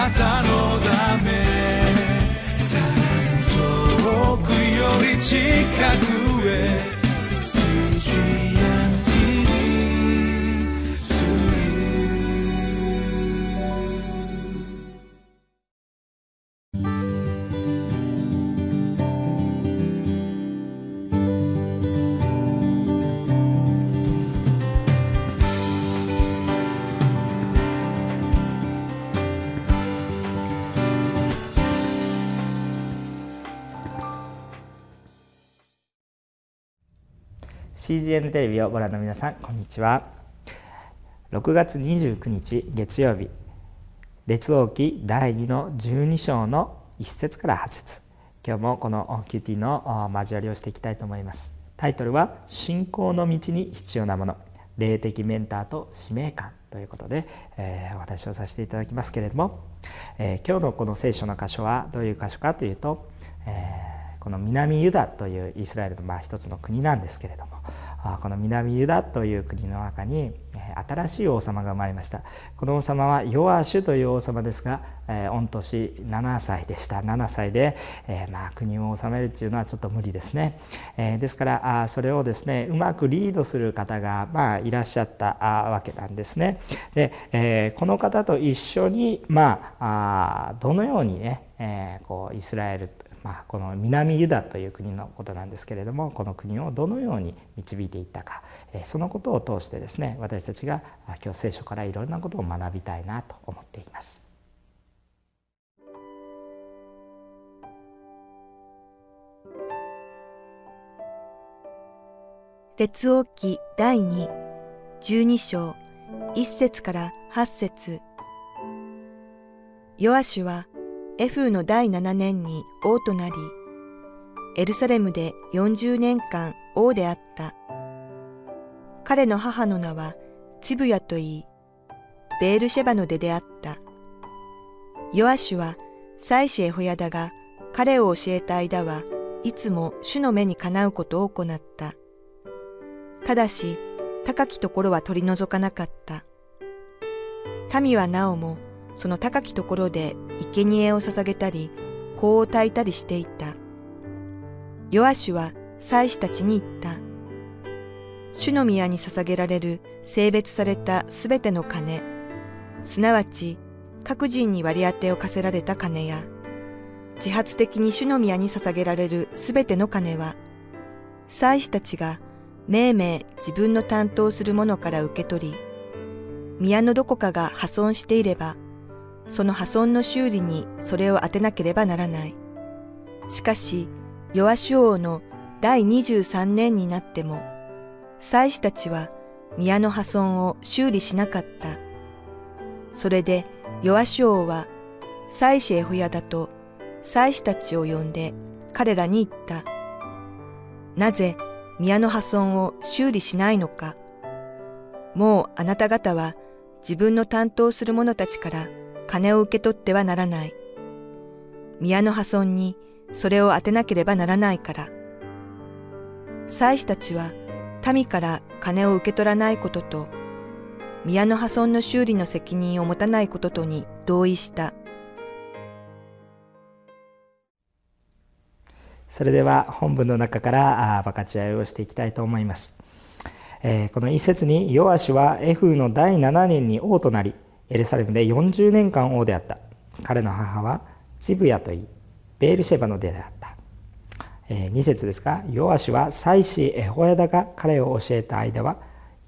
なたのため。さらに遠くより近くへ「CGN テレビ」をご覧の皆さんこんにちは。6月29日月曜日列王記第2の12章の1節から8節。今日もこの QT の交わりをしていきたいと思います。タイトルは「信仰の道に必要なもの。霊的メンターと使命感」ということで、えー、お話をさせていただきますけれども、えー、今日のこの聖書の箇所はどういう箇所かというと、えーこの南ユダというイスラエルのまあ一つの国なんですけれどもこの南ユダという国の中に新しい王様が生まれました。この王様はヨアシュという王様ですが御年7歳でした。7歳で、まあ国を治めるっていうのはちょっと無理ですね、ですからそれをですねうまくリードする方がまあいらっしゃったわけなんですね。で、この方と一緒にまあどのようにね、こうイスラエルまあ、この南ユダという国のことなんですけれどもこの国をどのように導いていったかそのことを通してですね私たちが今日聖書からいろんなことを学びたいなと思っています。列王記第2、12章、1節から8節ヨアシュはエフーの第7年に王となり、エルサレムで40年間王であった。彼の母の名はツブヤといい、ベールシェバの出であった。ヨアシュは妻子エホヤダが彼を教えた間はいつも主の目にかなうことを行った。ただし、高きところは取り除かなかった。民はなおもその高きところで生贄を捧げたり、香を焚いたりしていた。ヨアシュは祭司たちに言った。主の宮に捧げられる性別されたすべての金、すなわち各人に割り当てを課せられた金や、自発的に主の宮に捧げられるすべての金は、祭司たちが命名自分の担当するものから受け取り、宮のどこかが破損していれば、その破損の修理にそれを当てなければならない。しかし、ヨアシュ王の第23年になっても、祭司たちは宮の破損を修理しなかった。それでヨアシュ王は祭司エホヤだと祭司たちを呼んで彼らに言った。なぜ宮の破損を修理しないのか。もうあなた方は自分の担当する者たちから金を受け取ってはならない。宮の破損にそれを当てなければならないから。祭司たちは民から金を受け取らないことと、宮の破損の修理の責任を持たないこととに同意した。それでは本文の中から分かち合いをしていきたいと思います。えー、この一節にヨアシはエフの第7年に王となりエルサレムで40年間王であった。彼の母はチブヤといいベールシェバの出であった、えー、2節ですがヨアシは妻子エホヤダが彼を教えた間は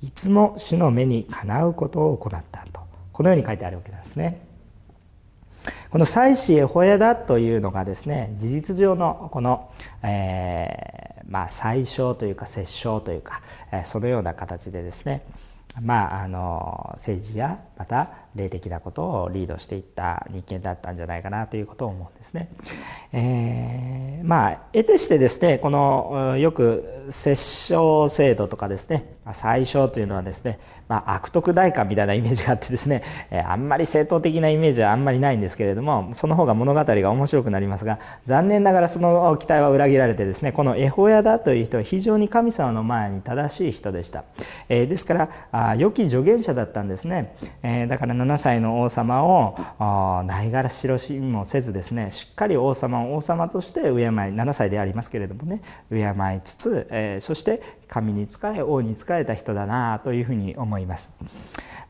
いつも主の目にかなうことを行った。とこのように書いてあるわけなんですね。この妻子エホヤダというのがですね事実上のこの、えー、まあ最小というか摂政というか、えー、そのような形でですねまあ、あの政治やまた霊的なことをリードしていった人間だったんじゃないかなということを思うんですね。えー、まあ得てしてですねこのよく摂政制度とかですね最小というのはですね、まあ、悪徳代官みたいなイメージがあってですね、え、あんまり正当的なイメージはあんまりないんですけれどもその方が物語が面白くなりますが残念ながらその期待は裏切られてですねこのエホヤだという人は非常に神様の前に正しい人でした。えー、ですからあ良き助言者だったんですね。えー、だから7歳の王様をないがらしろしもせずですねしっかり王様を王様として敬い7歳でありますけれどもね敬いつつ、えー、そして神に仕え王に仕えた人だなというふうに思います。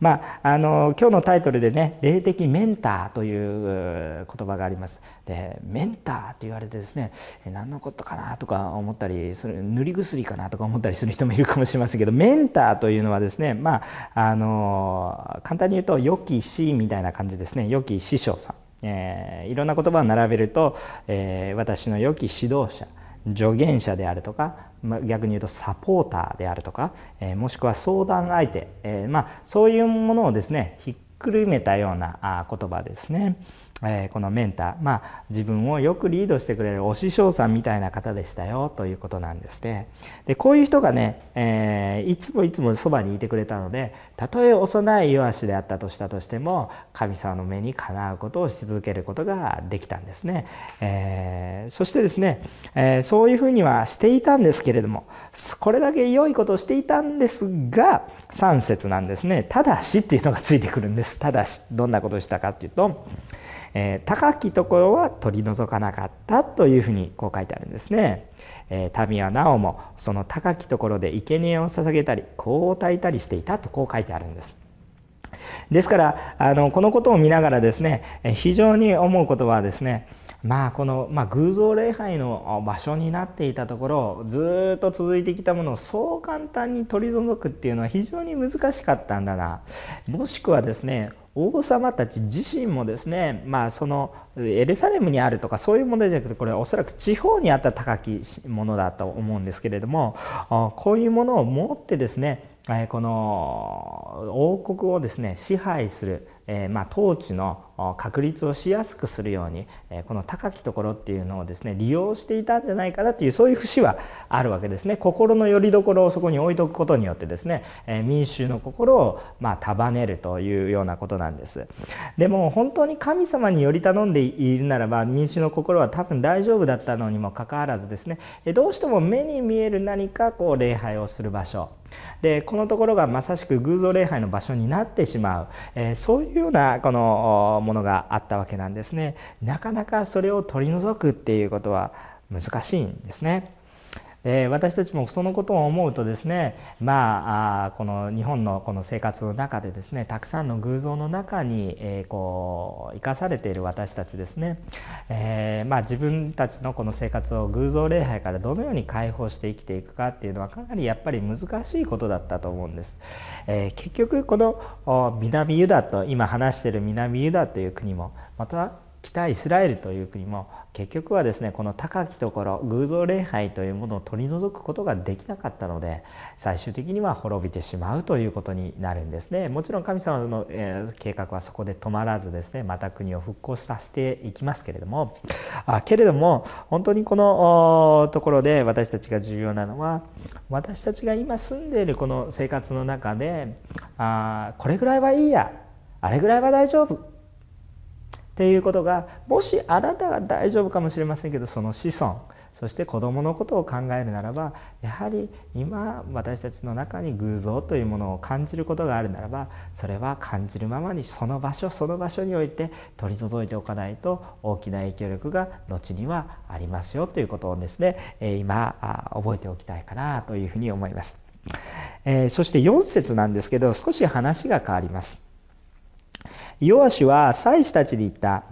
まあ、あの今日のタイトルでね霊的メンターという言葉がありますでメンターと言われてですね何のことかなとか思ったりする塗り薬かなとか思ったりする人もいるかもしれませんけどメンターというのはですねまああの簡単に言うと良き師みたいな感じですね。良き師匠さん、えー、いろんな言葉を並べると、えー、私の良き指導者助言者であるとか、まあ、逆に言うとサポーターであるとか、えー、もしくは相談相手、えー、まあ、そういうものをですねひっくるめたような言葉ですね。えこのメンター、まあ、自分をよくリードしてくれるお師匠さんみたいな方でしたよということなんですね。でこういう人がね、えー、いつもいつもそばにいてくれたのでたとえ幼い弱しであったとしたとしても神様の目にかなうことをし続けることができたんですね。えー、そしてですね、え、そういうふうにはしていたんですけれどもこれだけ良いことをしていたんですが3節なんですね「ただし」っていうのがついてくるんです。ただしどんなことをしたかっていうとえー、高きところは取り除かなかったというふうにこう書いてあるんですね。えー、民はなおもその高きところで生贄を捧げたり香を焚いたりしていたとこう書いてあるんです。ですからあのこのことを見ながらですね非常に思うことはですねまあこの、まあ、偶像礼拝の場所になっていたところずっと続いてきたものをそう簡単に取り除くっていうのは非常に難しかったんだな。もしくはですね王様たち自身もですね、まあ、そのエルサレムにあるとかそういう問題じゃなくてこれはおそらく地方にあった高きものだと思うんですけれどもこういうものを持ってですねこの王国をですね支配するえ、まあ、統治の確立をしやすくするように、えこの高きところっていうのをですね利用していたんじゃないかなというそういう節はあるわけですね。心の拠り所をそこに置いとくことによってですね、え民衆の心をまあ束ねるというようなことなんです。でも本当に神様により頼んでいるならば民衆の心は多分大丈夫だったのにもかかわらずですねどうしても目に見える何かこう礼拝をする場所。でこのところがまさしく偶像礼拝の場所になってしまう、えー、そういうようなこのものがあったわけなんですねなかなかそれを取り除くっていうことは難しいんですね。で私たちもそのことを思うとですねまあこの日本のこの生活の中でですねたくさんの偶像の中に、えー、こう生かされている私たちですね、えー、まあ、自分たちのこの生活を偶像礼拝からどのように解放して生きていくかっていうのはかなりやっぱり難しいことだったと思うんです。えー、結局この南ユダと今話してる南ユダという国もまた北イスラエルという国も結局はですねこの高きところ偶像礼拝というものを取り除くことができなかったので最終的には滅びてしまうということになるんですね。もちろん神様の、え、計画はそこで止まらずですねまた国を復興させていきますけれども。あけれども本当にこのところで私たちが重要なのは私たちが今住んでいるこの生活の中であこれぐらいはいいやあれぐらいは大丈夫っていうことがもしあなたが大丈夫かもしれませんけどその子孫そして子どものことを考えるならばやはり今私たちの中に偶像というものを感じることがあるならばそれは感じるままにその場所その場所において取り除いておかないと大きな影響力が後にはありますよということをですね今覚えておきたいかなというふうに思います。そして4節なんですけど少し話が変わります。ヨアシは祭司たちに言った。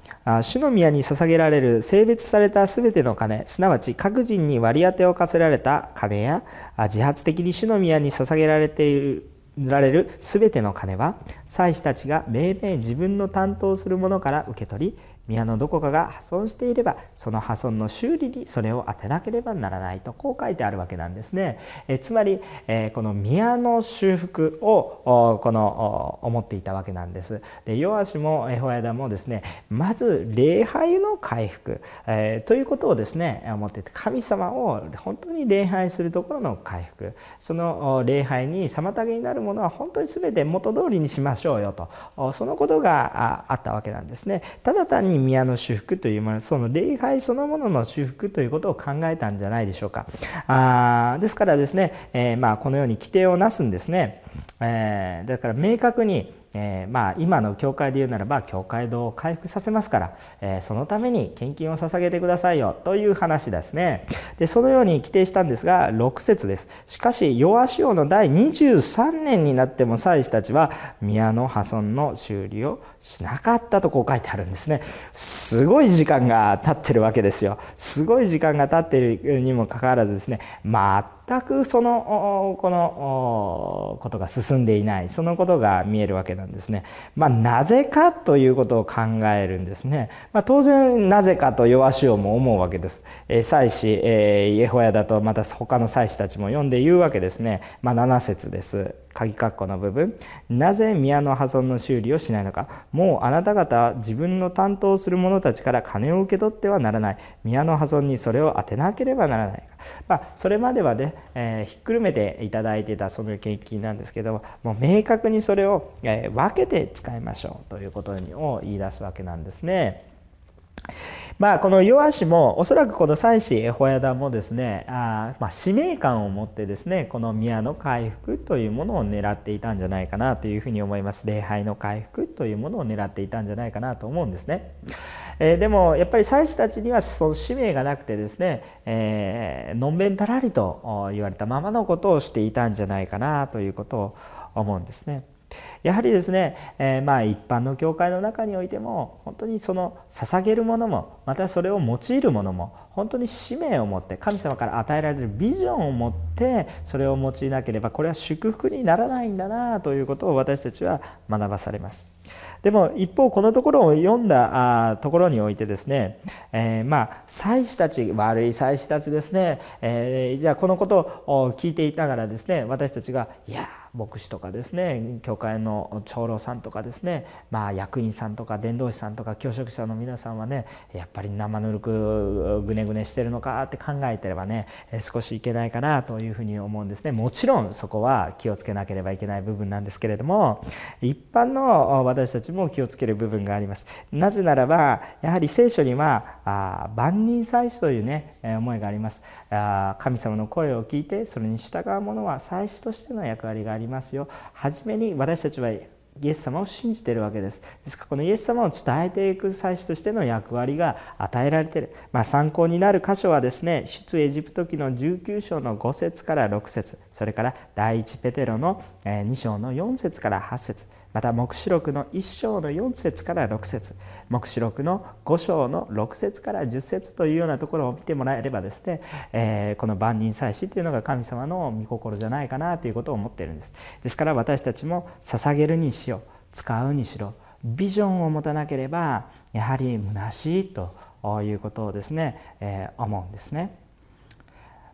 主の宮に捧げられる性別された全ての金、すなわち各人に割り当てを課せられた金や、自発的に主の宮に捧げられているられるすべての金は、祭司たちが命名自分の担当するものから受け取り、宮のどこかが破損していればその破損の修理にそれを当てなければならないとこう書いてあるわけなんですね。えつまり、えこの宮の修復をこの思っていたわけなんです。でヨアシもエホヤダもですねまず礼拝の回復、えー、ということをですね思っていて神様を本当に礼拝するところの回復その礼拝に妨げになるものものは本当に全て元通りにしましょうよと。そのことがあったわけなんですね。ただ単に宮の修復というものその礼拝そのものの修復ということを考えたんじゃないでしょうか。あですからですね、えー、まあこのように規定をなすんですね、えー、だから明確にえー、まあ、今の教会で言うならば教会堂を回復させますから、えー、そのために献金を捧げてくださいよという話ですね。でそのように規定したんですが6節です。しかしヨアシオの第23年になっても祭司たちは宮の破損の修理をしなかったとこう書いてあるんですね。すごい時間が経ってるわけですよ。すごい時間が経っているにもかかわらずですね全くそのこのことが進んでいないそのことが見えるわけなんですね。まあ、なぜかということを考えるんですね。まあ、当然なぜかと弱しをも思うわけです。えー、祭司、えー、イエホヤだとまた他の祭司たちも読んで言うわけですね。まあ、7節です。鍵括弧の部分なぜ宮の破損の修理をしないのかもうあなた方は自分の担当する者たちから金を受け取ってはならない宮の破損にそれを当てなければならないまあ、それまではね、えー、ひっくるめていただいてたその献金なんですけどももう明確にそれを、えー、分けて使いましょうということを言い出すわけなんですね。まあ、このヨアシもおそらくこの祭司エホヤダもですねあ、まあ、使命感を持ってですねこの宮の回復というものを狙っていたんじゃないかなというふうに思います礼拝の回復というものを狙っていたんじゃないかなと思うんですね。えー、でもやっぱり祭司たちにはその使命がなくてですね、えー、のんべんたらりと言われたままのことをしていたんじゃないかなということを思うんですね。やはりですね、えー、まあ一般の教会の中においても本当にその捧げるものもまたそれを用いるものも本当に使命を持って神様から与えられるビジョンを持ってそれを用いなければこれは祝福にならないんだなということを私たちは学ばされます。でも一方このところを読んだところにおいてですね、えー、まあ祭司たち悪い祭司たちですね、えー、じゃあこのことを聞いていながらですね私たちがいや牧師とかですね教会の長老さんとかですね、まあ、役員さんとか伝道師さんとか教職者の皆さんはねやっぱり生ぬるくぐねぐねしてるのかって考えてればね少しいけないかなというふうに思うんですね。もちろんそこは気をつけなければいけない部分なんですけれども一般の私私たちも気をつける部分があります。なぜならばやはり聖書にはあ万人祭司というね思いがあります。あ神様の声を聞いてそれに従う者は祭司としての役割がありますよ。初めに私たちはイエス様を信じているわけです。ですからこのイエス様を伝えていく祭司としての役割が与えられている、まあ、参考になる箇所はですね出エジプト記の19章の5節から6節。それから第一ペテロの2章の4節から8節。また黙示録の1章の4節から6節。黙示録の5章の6節から10節というようなところを見てもらえればですね、えー、この万人祭司というのが神様の御心じゃないかなということを思っているんです。ですから私たちも捧げるにしよう使うにしろビジョンを持たなければやはり虚しいということをですね、えー、思うんですね。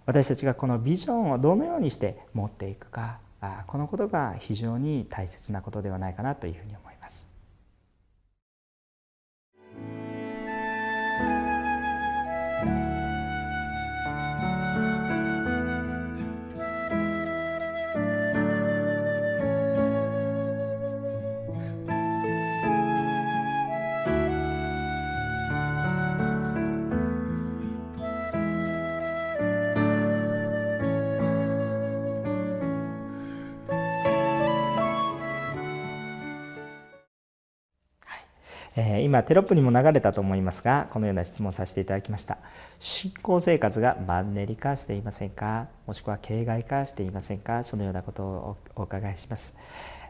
私たちがこのビジョンをどのようにして持っていくか。このことが非常に大切なことではないかなというふうに思います。え今テロップにも流れたと思いますがこのような質問をさせていただきました。信仰生活がマンネリ化していませんか？もしくは形骸化していませんか？そのようなことをお伺いします、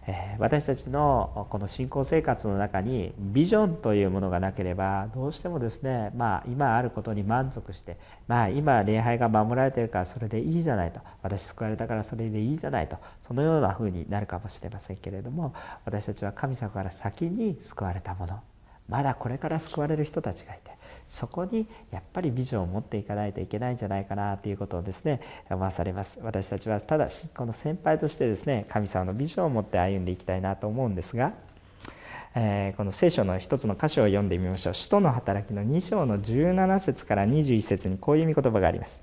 え私たちのこの信仰生活の中にビジョンというものがなければどうしてもですねまあ今あることに満足してまあ今礼拝が守られているからそれでいいじゃないと。私救われたからそれでいいじゃないと。そのようなふうになるかもしれませんけれども私たちは神様から先に救われたもの。まだこれから救われる人たちがいてそこにやっぱりビジョンを持っていかないといけないんじゃないかなということをですね思わされます。私たちはただ信仰の先輩としてですね神様のビジョンを持って歩んでいきたいなと思うんですが、えー、この聖書の一つの箇所を読んでみましょう。使徒の働きの2章の17節から21節にこういう御言葉があります。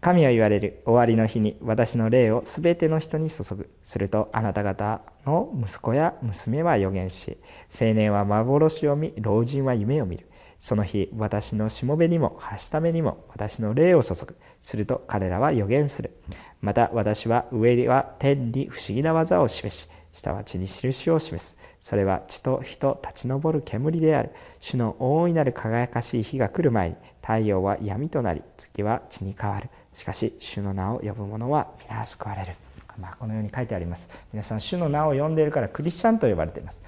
神は言われる終わりの日に私の霊をすべての人に注ぐ。するとあなた方の息子や娘は予言し青年は幻を見老人は夢を見る。その日私のしもべにもはしためにも私の霊を注ぐ。すると彼らは予言する。また私は上では天に不思議な技を示し下は地に印を示す。それは地と火と立ち上る煙である。主の大いなる輝かしい日が来る前に太陽は闇となり月は地に変わる。しかし主の名を呼ぶ者は皆救われる、まあ、このように書いてあります。皆さん主の名を呼んでいるからクリスチャンと呼ばれています。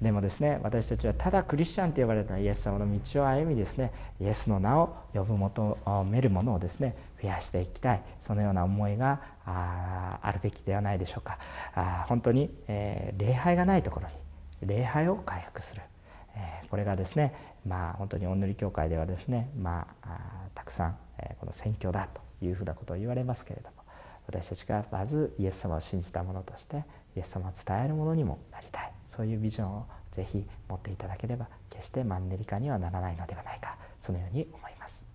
でもですね私たちはただクリスチャンと呼ばれたイエス様の道を歩みですねイエスの名を呼ぶ求めるものをですね増やしていきたい。そのような思いがああるべきではないでしょうか。あ本当に、えー、礼拝がないところに礼拝を回復する、えー、これがですねまあ本当にお祈り教会ではですねまあたくさん、えー、この宣教だと。いうふうなことを言われますけれども私たちがまずイエス様を信じたものとしてイエス様を伝えるものにもなりたいそういうビジョンをぜひ持っていただければ決してマンネリ化にはならないのではないかそのように思います。